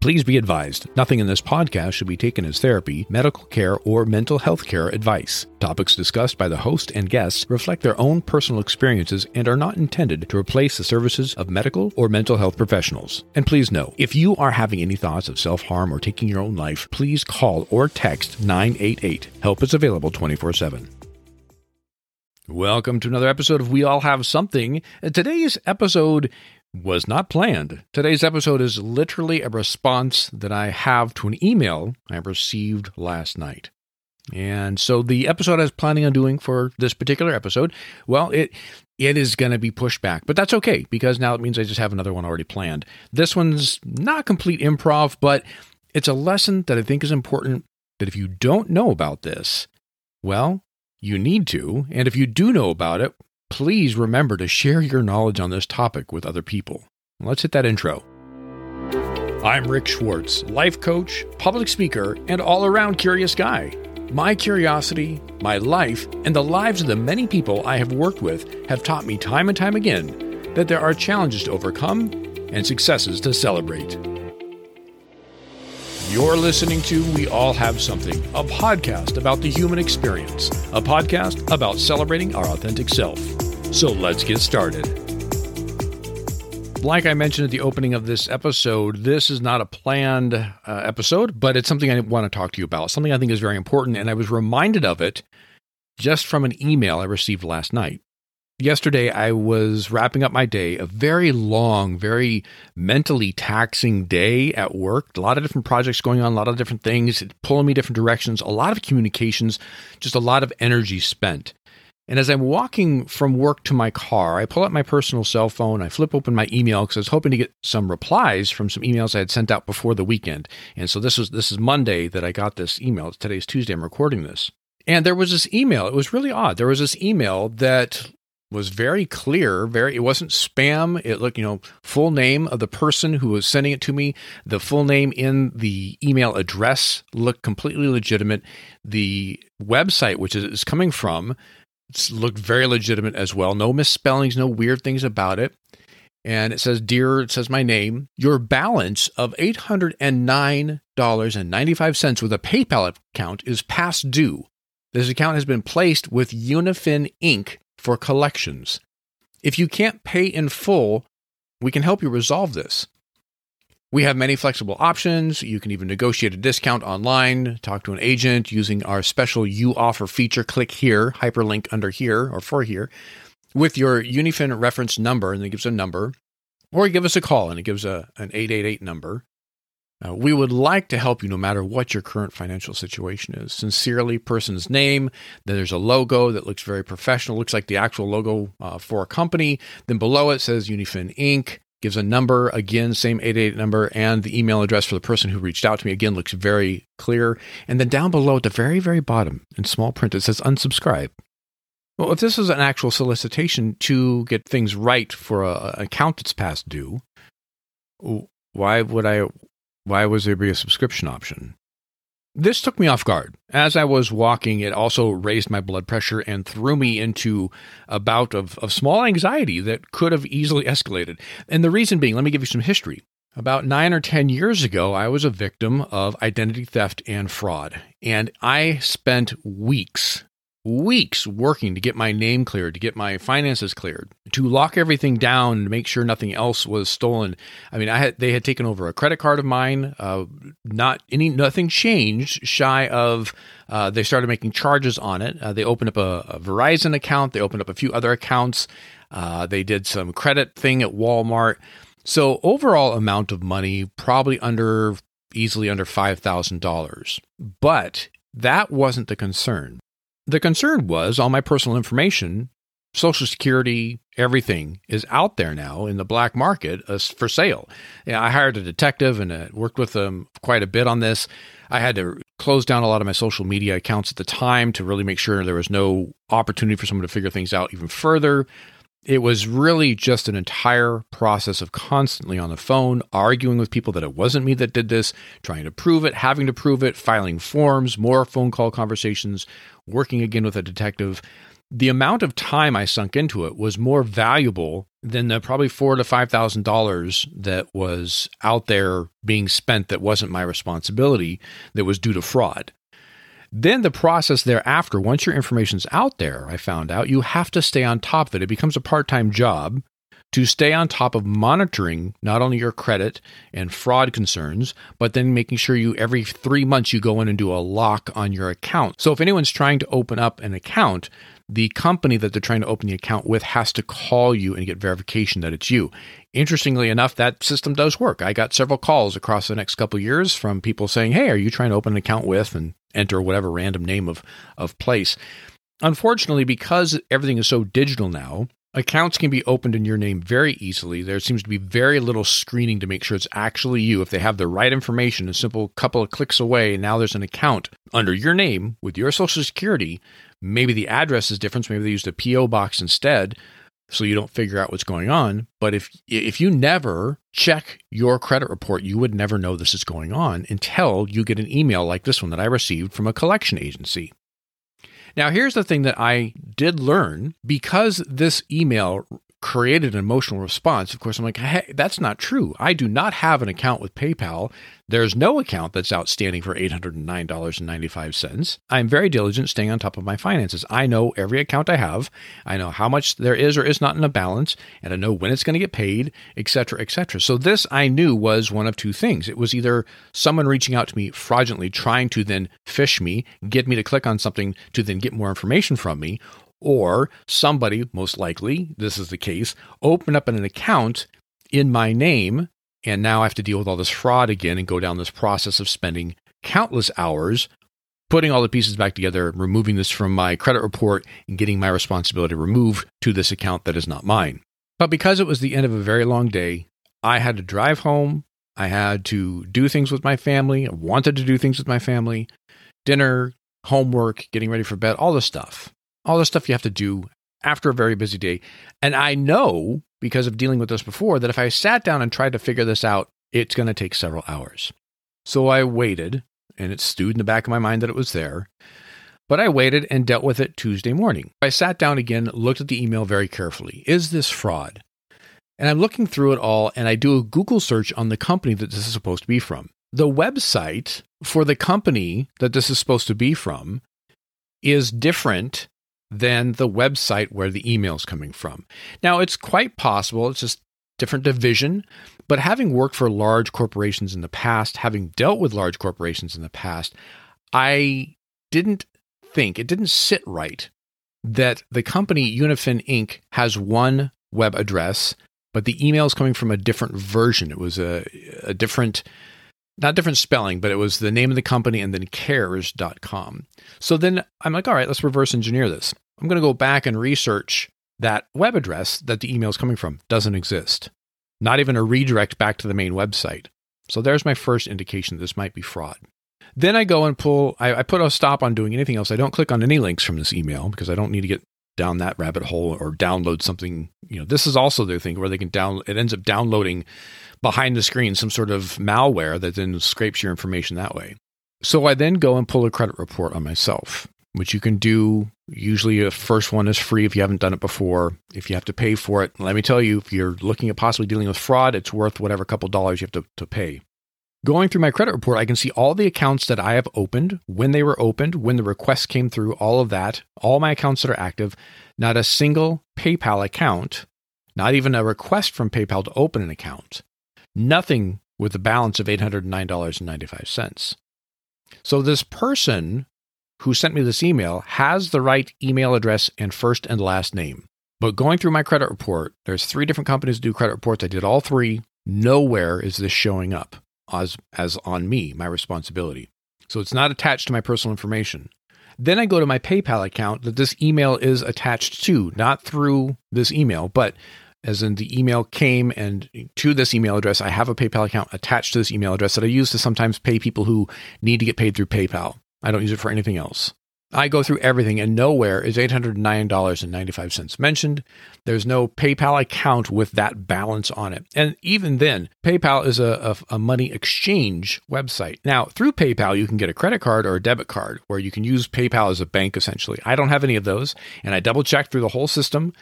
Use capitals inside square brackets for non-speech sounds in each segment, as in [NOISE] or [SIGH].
Please be advised nothing in this podcast should be taken as therapy, medical care, or mental health care advice. Topics discussed by the host and guests reflect their own personal experiences and are not intended to replace the services of medical or mental health professionals. And please know if you are having any thoughts of self harm or taking your own life, please call or text 988. Help is available 24 7. Welcome to another episode of We All Have Something. Today's episode was not planned. Today's episode is literally a response that I have to an email I received last night. And so the episode I was planning on doing for this particular episode, well, it it is going to be pushed back, but that's okay because now it means I just have another one already planned. This one's not complete improv, but it's a lesson that I think is important that if you don't know about this, well, you need to, and if you do know about it, please remember to share your knowledge on this topic with other people. Let's hit that intro. I'm Rick Schwartz, life coach, public speaker, and all around curious guy. My curiosity, my life, and the lives of the many people I have worked with have taught me time and time again that there are challenges to overcome and successes to celebrate. You're listening to We All Have Something, a podcast about the human experience, a podcast about celebrating our authentic self. So let's get started. Like I mentioned at the opening of this episode, this is not a planned uh, episode, but it's something I want to talk to you about, something I think is very important. And I was reminded of it just from an email I received last night yesterday I was wrapping up my day, a very long, very mentally taxing day at work. A lot of different projects going on, a lot of different things, pulling me different directions, a lot of communications, just a lot of energy spent. And as I'm walking from work to my car, I pull out my personal cell phone. I flip open my email because I was hoping to get some replies from some emails I had sent out before the weekend. And so this was this is Monday that I got this email. Today's Tuesday. I'm recording this. And there was this email. It was really odd. There was this email that was very clear very it wasn't spam it looked you know full name of the person who was sending it to me the full name in the email address looked completely legitimate the website which is coming from looked very legitimate as well no misspellings no weird things about it and it says dear it says my name your balance of $809.95 with a paypal account is past due this account has been placed with Unifin Inc for collections. If you can't pay in full, we can help you resolve this. We have many flexible options. You can even negotiate a discount online, talk to an agent using our special You Offer feature. Click here, hyperlink under here or for here, with your Unifin reference number, and it gives a number, or give us a call and it gives a, an 888 number. Uh, we would like to help you no matter what your current financial situation is. Sincerely, person's name. Then there's a logo that looks very professional, looks like the actual logo uh, for a company. Then below it says Unifin Inc. Gives a number, again, same 88 number, and the email address for the person who reached out to me. Again, looks very clear. And then down below at the very, very bottom in small print, it says unsubscribe. Well, if this is an actual solicitation to get things right for an account that's past due, why would I why was there be a subscription option? This took me off guard. As I was walking, it also raised my blood pressure and threw me into a bout of, of small anxiety that could have easily escalated. And the reason being, let me give you some history. About nine or 10 years ago, I was a victim of identity theft and fraud. And I spent weeks weeks working to get my name cleared, to get my finances cleared, to lock everything down, to make sure nothing else was stolen. I mean, I had they had taken over a credit card of mine. Uh, not any nothing changed. Shy of uh, they started making charges on it. Uh, they opened up a, a, Verizon account. They opened up a few other accounts. Uh, they did some credit thing at Walmart. So overall amount of money probably under easily under five thousand dollars. But that wasn't the concern the concern was all my personal information, Social Security, everything is out there now in the black market for sale. I hired a detective and uh, worked with them quite a bit on this. I had to close down a lot of my social media accounts at the time to really make sure there was no opportunity for someone to figure things out even further. It was really just an entire process of constantly on the phone, arguing with people that it wasn't me that did this, trying to prove it, having to prove it, filing forms, more phone call conversations, working again with a detective. the amount of time I sunk into it was more valuable than the probably four to five thousand dollars that was out there being spent that wasn't my responsibility that was due to fraud. Then the process thereafter, once your information's out there, I found out you have to stay on top of it. It becomes a part-time job to stay on top of monitoring not only your credit and fraud concerns, but then making sure you every three months you go in and do a lock on your account. So if anyone's trying to open up an account, the company that they're trying to open the account with has to call you and get verification that it's you. Interestingly enough, that system does work. I got several calls across the next couple years from people saying, "Hey, are you trying to open an account with?" and enter whatever random name of of place. Unfortunately, because everything is so digital now, accounts can be opened in your name very easily. There seems to be very little screening to make sure it's actually you. If they have the right information, a simple couple of clicks away, now there's an account under your name with your social security Maybe the address is different. maybe they used a PO box instead, so you don't figure out what's going on. But if if you never check your credit report, you would never know this is going on until you get an email like this one that I received from a collection agency. Now, here's the thing that I did learn because this email created an emotional response. Of course, I'm like, hey, that's not true. I do not have an account with PayPal. There's no account that's outstanding for $809.95. I'm very diligent staying on top of my finances. I know every account I have. I know how much there is or is not in a balance, and I know when it's going to get paid, etc., etc. So this I knew was one of two things. It was either someone reaching out to me fraudulently, trying to then fish me, get me to click on something to then get more information from me, or somebody, most likely, this is the case, open up an account in my name, and now I have to deal with all this fraud again and go down this process of spending countless hours putting all the pieces back together, removing this from my credit report, and getting my responsibility removed to this account that is not mine. But because it was the end of a very long day, I had to drive home. I had to do things with my family. I wanted to do things with my family dinner, homework, getting ready for bed, all this stuff all the stuff you have to do after a very busy day. And I know because of dealing with this before that if I sat down and tried to figure this out, it's going to take several hours. So I waited, and it stewed in the back of my mind that it was there. But I waited and dealt with it Tuesday morning. I sat down again, looked at the email very carefully. Is this fraud? And I'm looking through it all, and I do a Google search on the company that this is supposed to be from. The website for the company that this is supposed to be from is different than the website where the email is coming from. Now, it's quite possible, it's just different division, but having worked for large corporations in the past, having dealt with large corporations in the past, I didn't think, it didn't sit right that the company Unifin Inc. has one web address, but the email is coming from a different version. It was a, a different not different spelling, but it was the name of the company and then cares.com. So then I'm like, all right, let's reverse engineer this. I'm going to go back and research that web address that the email is coming from. Doesn't exist. Not even a redirect back to the main website. So there's my first indication this might be fraud. Then I go and pull, I, I put a stop on doing anything else. I don't click on any links from this email because I don't need to get down that rabbit hole or download something. You know, this is also their thing where they can down, it ends up downloading behind the screen some sort of malware that then scrapes your information that way. So I then go and pull a credit report on myself, which you can do. Usually, a first one is free if you haven't done it before. If you have to pay for it, let me tell you, if you're looking at possibly dealing with fraud, it's worth whatever couple dollars you have to, to pay. Going through my credit report, I can see all the accounts that I have opened, when they were opened, when the requests came through, all of that, all my accounts that are active. Not a single PayPal account, not even a request from PayPal to open an account nothing with a balance of $809.95. So this person who sent me this email has the right email address and first and last name. But going through my credit report, there's three different companies do credit reports. I did all three. Nowhere is this showing up as, as on me, my responsibility. So it's not attached to my personal information. Then I go to my PayPal account that this email is attached to, not through this email, but as in the email came and to this email address, I have a PayPal account attached to this email address that I use to sometimes pay people who need to get paid through PayPal. I don't use it for anything else. I go through everything and nowhere is $809.95 mentioned. There's no PayPal account with that balance on it. And even then, PayPal is a, a, a, money exchange website. Now, through PayPal, you can get a credit card or a debit card where you can use PayPal as a bank essentially. I don't have any of those. And I double checked through the whole system.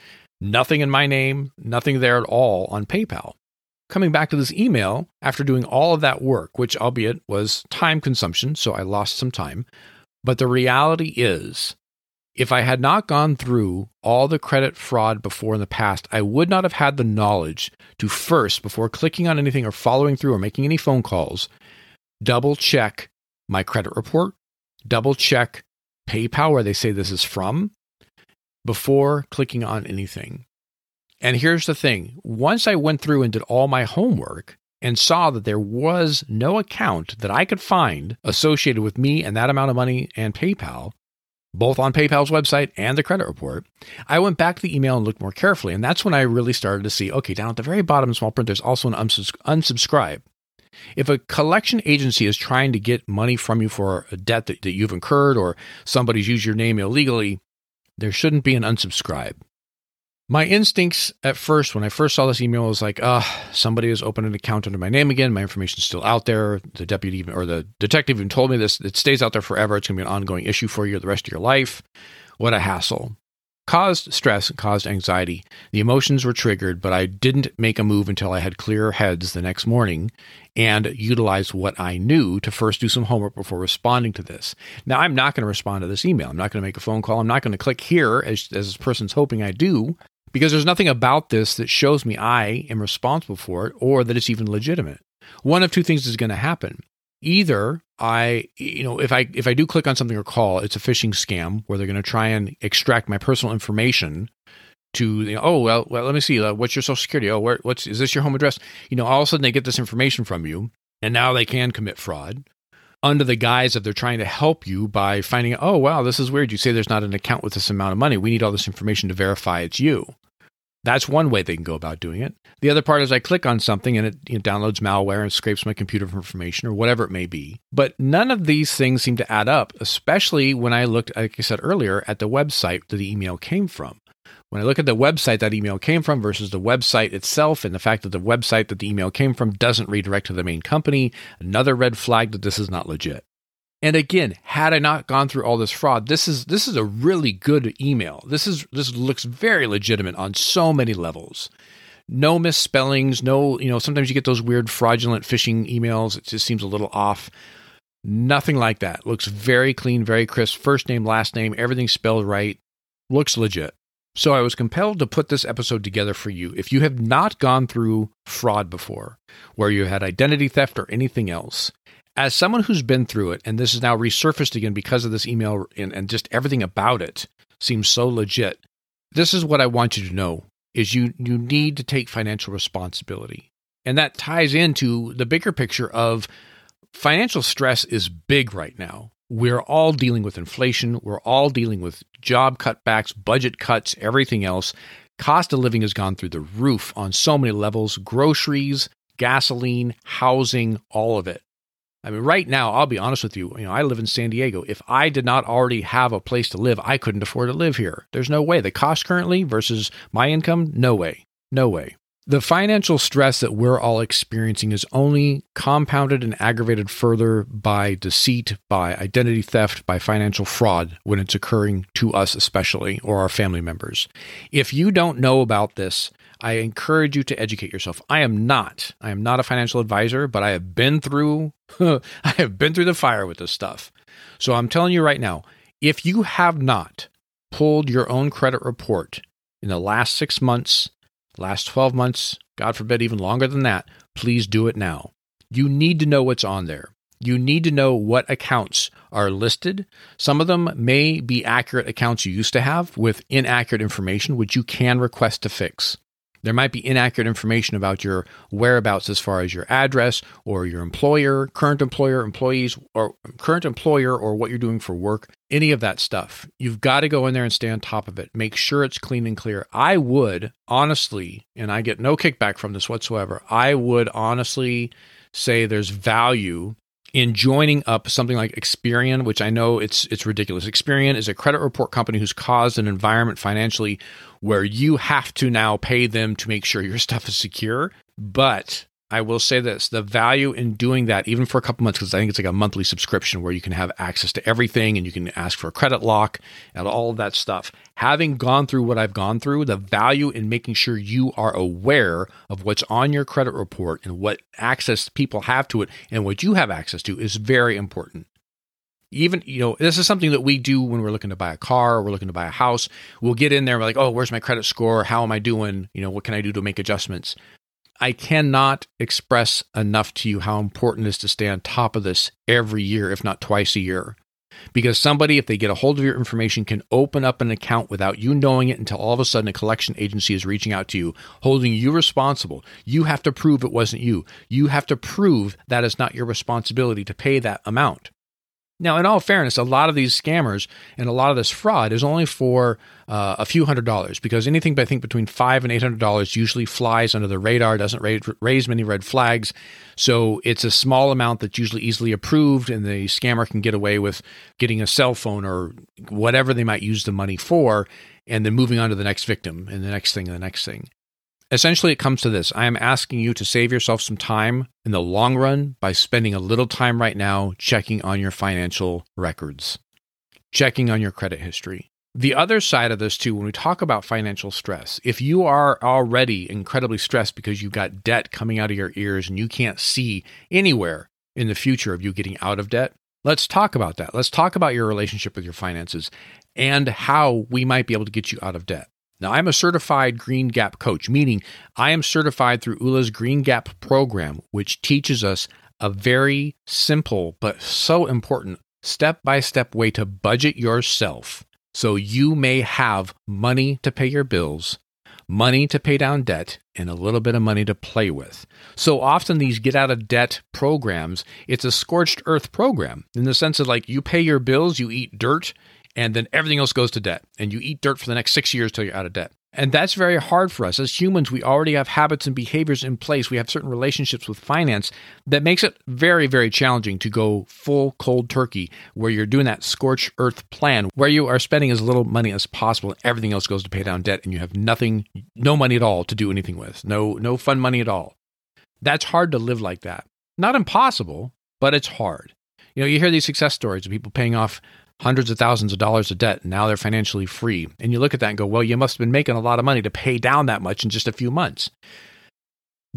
Nothing in my name, nothing there at all on PayPal coming back to this email after doing all of that work, which albeit was time consumption, so I lost some time. But the reality is, if I had not gone through all the credit fraud before in the past, I would not have had the knowledge to first, before clicking on anything or following through or making any phone calls, double check my credit report, double check PayPal, where they say this is from, before clicking on anything. And here's the thing once I went through and did all my homework and saw that there was no account that I could find associated with me and that amount of money and PayPal, both on PayPal's website and the credit report, I went back to the email and looked more carefully. And that's when I really started to see okay, down at the very bottom in small print, there's also an unsubscribe. If a collection agency is trying to get money from you for a debt that, that you've incurred or somebody's used your name illegally, there shouldn't be an unsubscribe. My instincts at first, when I first saw this email, was like, uh, somebody has opened an account under my name again. My information's still out there. The deputy even, or the detective even told me this. It stays out there forever. It's going to be an ongoing issue for you the rest of your life. What a hassle. Caused stress, caused anxiety. The emotions were triggered, but I didn't make a move until I had clear heads the next morning and utilized what I knew to first do some homework before responding to this. Now, I'm not going to respond to this email. I'm not going to make a phone call. I'm not going to click here as, as this person's hoping I do because there's nothing about this that shows me I am responsible for it or that it's even legitimate. One of two things is going to happen. Either I, you know, if I if I do click on something or call, it's a phishing scam where they're going to try and extract my personal information to, you know, oh well, well, let me see, uh, what's your social security? Oh, where, what's is this your home address? You know, all of a sudden they get this information from you, and now they can commit fraud under the guise of they're trying to help you by finding oh, wow, this is weird. You say there's not an account with this amount of money. We need all this information to verify it's you. That's one way they can go about doing it. The other part is I click on something and it you know, downloads malware and scrapes my computer for information or whatever it may be. But none of these things seem to add up, especially when I looked, like I said earlier, at the website that the email came from. When I look at the website that email came from versus the website itself, and the fact that the website that the email came from doesn't redirect to the main company, another red flag that this is not legit. And again, had I not gone through all this fraud, this is this is a really good email. This is this looks very legitimate on so many levels. No misspellings, no, you know, sometimes you get those weird fraudulent phishing emails. It just seems a little off. Nothing like that. Looks very clean, very crisp. First name, last name, everything spelled right. Looks legit. So I was compelled to put this episode together for you. If you have not gone through fraud before, where you had identity theft or anything else, as someone who's been through it, and this is now resurfaced again because of this email and, and just everything about it seems so legit. This is what I want you to know is you you need to take financial responsibility. And that ties into the bigger picture of financial stress is big right now. We're all dealing with inflation, we're all dealing with job cutbacks, budget cuts, everything else. Cost of living has gone through the roof on so many levels, groceries, gasoline, housing, all of it. I mean, right now, I'll be honest with you. You know, I live in San Diego. If I did not already have a place to live, I couldn't afford to live here. There's no way. The cost currently versus my income, no way. No way. The financial stress that we're all experiencing is only compounded and aggravated further by deceit, by identity theft, by financial fraud when it's occurring to us, especially, or our family members. If you don't know about this, I encourage you to educate yourself. I am not. I am not a financial advisor, but I have been through [LAUGHS] I have been through the fire with this stuff. So I'm telling you right now, if you have not pulled your own credit report in the last 6 months, last 12 months, God forbid even longer than that, please do it now. You need to know what's on there. You need to know what accounts are listed. Some of them may be accurate accounts you used to have with inaccurate information, which you can request to fix. There might be inaccurate information about your whereabouts as far as your address or your employer, current employer, employees, or current employer, or what you're doing for work, any of that stuff. You've got to go in there and stay on top of it. Make sure it's clean and clear. I would honestly, and I get no kickback from this whatsoever, I would honestly say there's value in joining up something like Experian, which I know it's it's ridiculous. Experian is a credit report company who's caused an environment financially where you have to now pay them to make sure your [LAUGHS] stuff is secure. But I will say this the value in doing that, even for a couple months, because I think it's like a monthly subscription where you can have access to everything and you can ask for a credit lock and all of that stuff. Having gone through what I've gone through, the value in making sure you are aware of what's on your credit report and what access people have to it and what you have access to is very important. Even, you know, this is something that we do when we're looking to buy a car or we're looking to buy a house. We'll get in there, we're like, oh, where's my credit score? How am I doing? You know, what can I do to make adjustments? I cannot express enough to you how important it is to stay on top of this every year, if not twice a year. Because somebody, if they get a hold of your information, can open up an account without you knowing it until all of a sudden a collection agency is reaching out to you, holding you responsible. You have to prove it wasn't you. You have to prove that it's not your responsibility to pay that amount. Now, in all fairness, a lot of these scammers and a lot of this fraud is only for uh, a few hundred dollars because anything I think between five and eight hundred dollars usually flies under the radar, doesn't raise, raise many red flags. So it's a small amount that's usually easily approved, and the scammer can get away with getting a cell phone or whatever they might use the money for, and then moving on to the next victim and the next thing and the next thing. Essentially, it comes to this I am asking you to save yourself some time in the long run by spending a little time right now checking on your financial records, checking on your credit history. The other side of this, too, when we talk about financial stress, if you are already incredibly stressed because you've got debt coming out of your ears and you can't see anywhere in the future of you getting out of debt, let's talk about that. Let's talk about your relationship with your finances and how we might be able to get you out of debt. Now, I'm a certified Green Gap coach, meaning I am certified through ULA's Green Gap program, which teaches us a very simple but so important step by step way to budget yourself so you may have money to pay your bills, money to pay down debt, and a little bit of money to play with. So often, these get out of debt programs, it's a scorched earth program in the sense of like you pay your bills, you eat dirt, and then everything else goes to debt. And you eat dirt for the next six years till you're out of debt. And that's very hard for us. As humans, we already have habits and behaviors in place. We have certain relationships with finance that makes it very, very challenging to go full cold turkey where you're doing that scorched earth plan where you are spending as little money as possible and everything else goes to pay down debt and you have nothing, no money at all to do anything with. No, no fun money at all. That's hard to live like that. Not impossible, but it's hard. You know, you hear these success stories of people paying off hundreds of thousands of dollars of debt and now they're financially free. And you look at that and go, well, you must have been making a lot of money to pay down that much in just a few months.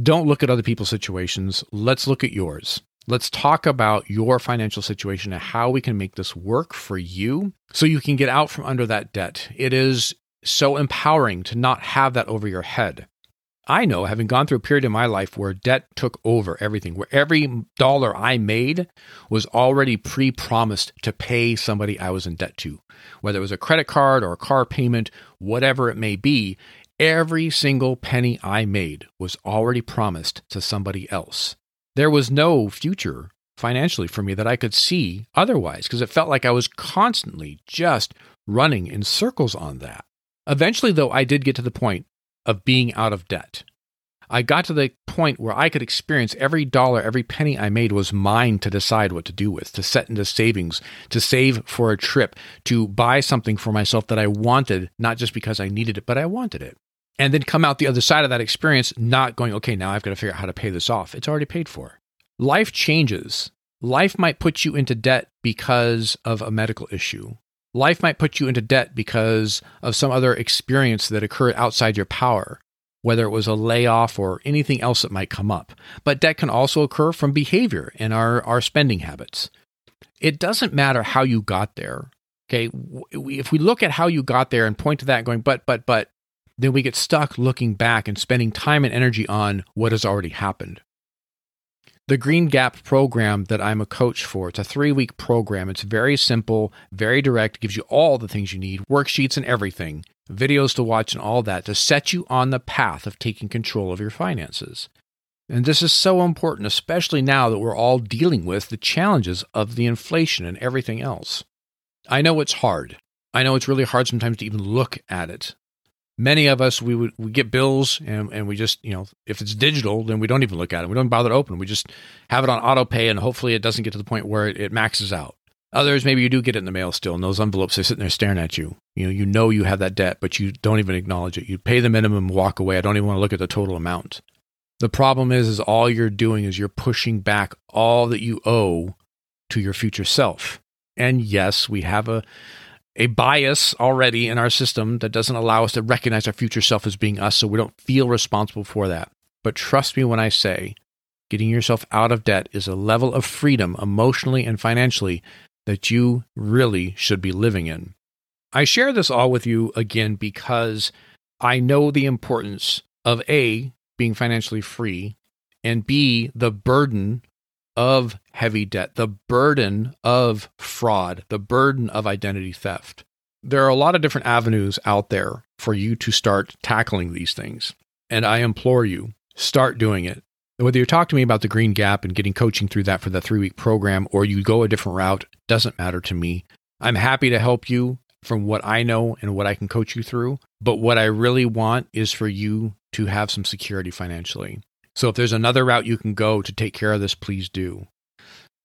Don't look at other people's situations. Let's look at yours. Let's talk about your financial situation and how we can make this work for you so you can get out from under that debt. It is so empowering to not have that over your head. I know, having gone through a period in my life where debt took over everything, where every dollar I made was already pre promised to pay somebody I was in debt to. Whether it was a credit card or a car payment, whatever it may be, every single penny I made was already promised to somebody else. There was no future financially for me that I could see otherwise because it felt like I was constantly just running in circles on that. Eventually, though, I did get to the point of being out of debt. I got to the point where I could experience every dollar, every penny I made was mine to decide what to do with, to set into savings, to save for a trip, to buy something for myself that I wanted, not just because I needed it, but I wanted it. And then come out the other side of that experience, not going, okay, now I've got to figure out how to pay this off. It's already paid for. Life changes. Life might put you into debt because of a medical issue. Life might put you into debt because of some other experience that occurred outside your power, whether it was a layoff or anything else that might come up. But debt can also occur from behavior and our, our spending habits. It doesn't matter how you got there. Okay. If we look at how you got there and point to that going, but, but, but, then we get stuck looking back and spending time and energy on what has already happened the Green Gap program that I'm a coach for. It's a three week program. It's very simple, very direct, gives you all the things you need, worksheets and everything, videos to watch and all that to set you on the path of taking control of your finances. And this is so important, especially now that we're all dealing with the challenges of the inflation and everything else. I know it's hard. I know it's really hard sometimes to even look at it. Many of us, we would we get bills and, and we just, you know, if it's digital, then we don't even look at it. We don't bother to open. We just have it on auto pay and hopefully it doesn't get to the point where it, it maxes out. Others, maybe you do get it in the mail still, and those envelopes are sitting there staring at you. You know, you know you have that debt, but you don't even acknowledge it. You pay the minimum, walk away. I don't even want to look at the total amount. The problem is, is all you're doing is you're pushing back all that you owe to your future self. And yes, we have a a bias already in our system that doesn't allow us to recognize our future self as being us, so we don't feel responsible for that. But trust me when I say, getting yourself out of debt is a level of freedom emotionally and financially that you really should be living in. I share this all with you again because I know the importance of A, being financially free, and B, the burden of heavy debt, the burden of fraud, the burden of identity theft. There are a lot of different avenues out there for you to start tackling these things. And I implore you, start doing it. Whether you talk to me about the Green Gap and getting coaching through that for the three week program or you go a different route, doesn't matter to me. I'm happy to help you from what I know and what I can coach you through. But what I really want is for you to have some security financially. So if there's another route you can go to take care of this, please do.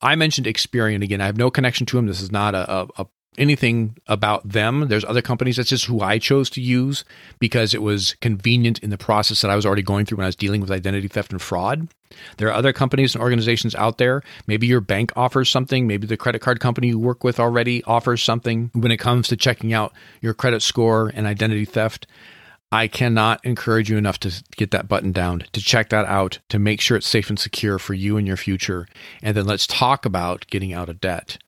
I mentioned Experian again. I have no connection to them. This is not a, a, a anything about them. There's other companies. That's just who I chose to use because it was convenient in the process that I was already going through when I was dealing with identity theft and fraud. There are other companies and organizations out there. Maybe your bank offers something. Maybe the credit card company you work with already offers something when it comes to checking out your credit score and identity theft. I cannot encourage you enough to get that button down, to check that out, to make sure it's safe and secure for you and your future. And then let's talk about getting out of debt.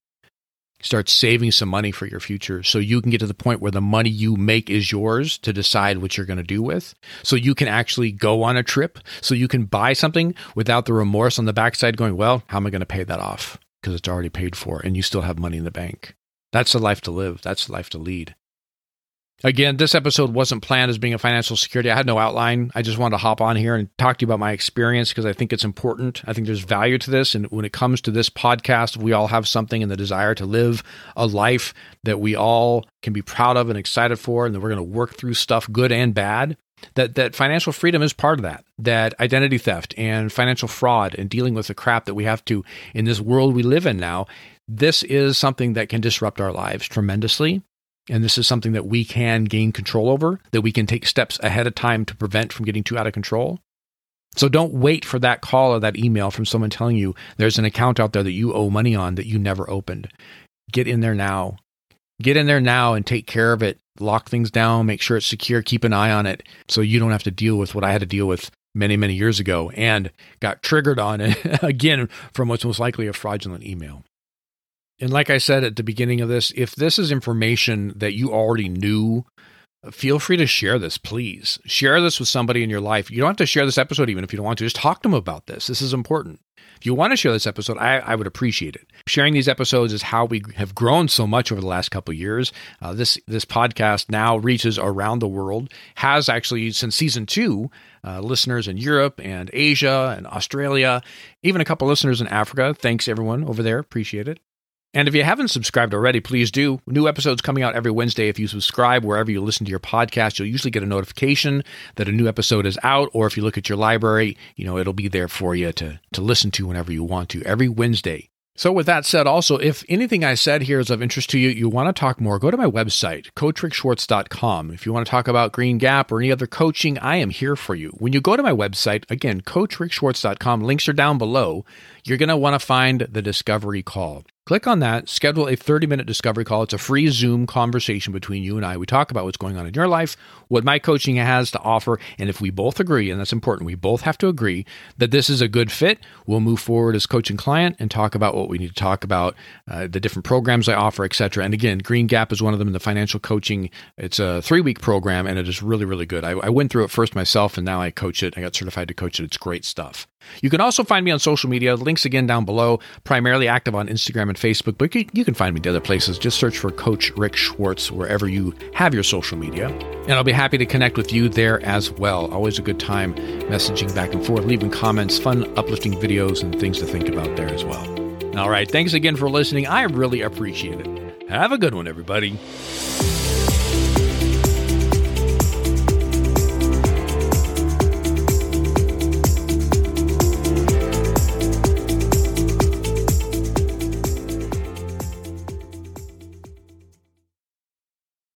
Start saving some money for your future so you can get to the point where the money you make is yours to decide what you're going to do with. So you can actually go on a trip so you can buy something without the remorse on the backside going well how am i going to pay that off? Because it's already paid for and you still have money in the bank. That's the life to live. That's the life to lead Again, this episode wasn't planned as being a financial security. I had no outline. I just wanted to hop on here and talk to you about my experience because I think it's important. I think there's value to this. And when it comes to this podcast, we all have something in the desire to live a life that we all can be proud of and excited for, and that we're going to work through stuff good and bad. That that financial freedom is part of that. That identity theft and financial fraud and dealing with the crap that we have to in this world we live in now. This is something that can disrupt our lives tremendously and this is something that we can gain control over, that we can take steps ahead of time to prevent from getting too out of control. So don't wait for that call or that email from someone telling you there's an account out there that you owe money on that you never opened. Get in there now. Get in there now and take care of it. Lock things down, make sure it's secure, keep an eye on it so you don't have to deal with what I had to deal with many, many years ago and got triggered on it [LAUGHS] again from what's most likely a fraudulent email. And like I said at the beginning of this, if this is information that you already knew, feel free to share this, please. Share this with somebody in your life. You don't have to share this episode even if you don't want to. Just talk to them about this. This is important. If you want to share this episode, I, I would appreciate it. Sharing these episodes is how we have grown so much over the last couple of years. Uh, this this podcast now reaches around the world. Has actually since season two, uh, listeners in Europe and Asia and Australia, even a couple listeners in Africa. Thanks everyone over there. Appreciate it. And if you haven't subscribed already, please do. New episodes coming out every Wednesday. If you subscribe wherever you listen to your podcast, you'll usually get a notification that a new episode is out. Or if you look at your library, you know, it'll be there for you to, to listen to whenever you want to every Wednesday. So, with that said, also, if anything I said here is of interest to you, you want to talk more, go to my website, coachrickschwartz.com. If you want to talk about Green Gap or any other coaching, I am here for you. When you go to my website, again, coachrickschwartz.com, links are down below, you're going to want to find the discovery call. Click on that, schedule a 30 minute discovery call. It's a free Zoom conversation between you and I. We talk about what's going on in your life, what my coaching has to offer, and if we both agree, and that's important, we both have to agree that this is a good fit, we'll move forward as coach and client and talk about what we need to talk about, uh, the different programs I offer, etc. And again, Green Gap is one of them in the financial coaching. It's a three week program and it is really, really good. I, I went through it first myself and now I coach it. I got certified to coach it. It's great stuff. You can also find me on social media. Links again down below. Primarily active on Instagram and Facebook, but you can find me in other places. Just search for Coach Rick Schwartz wherever you have your social media. And I'll be happy to connect with you there as well. Always a good time messaging back and forth, leaving comments, fun, uplifting videos, and things to think about there as well. All right. Thanks again for listening. I really appreciate it. Have a good one, everybody.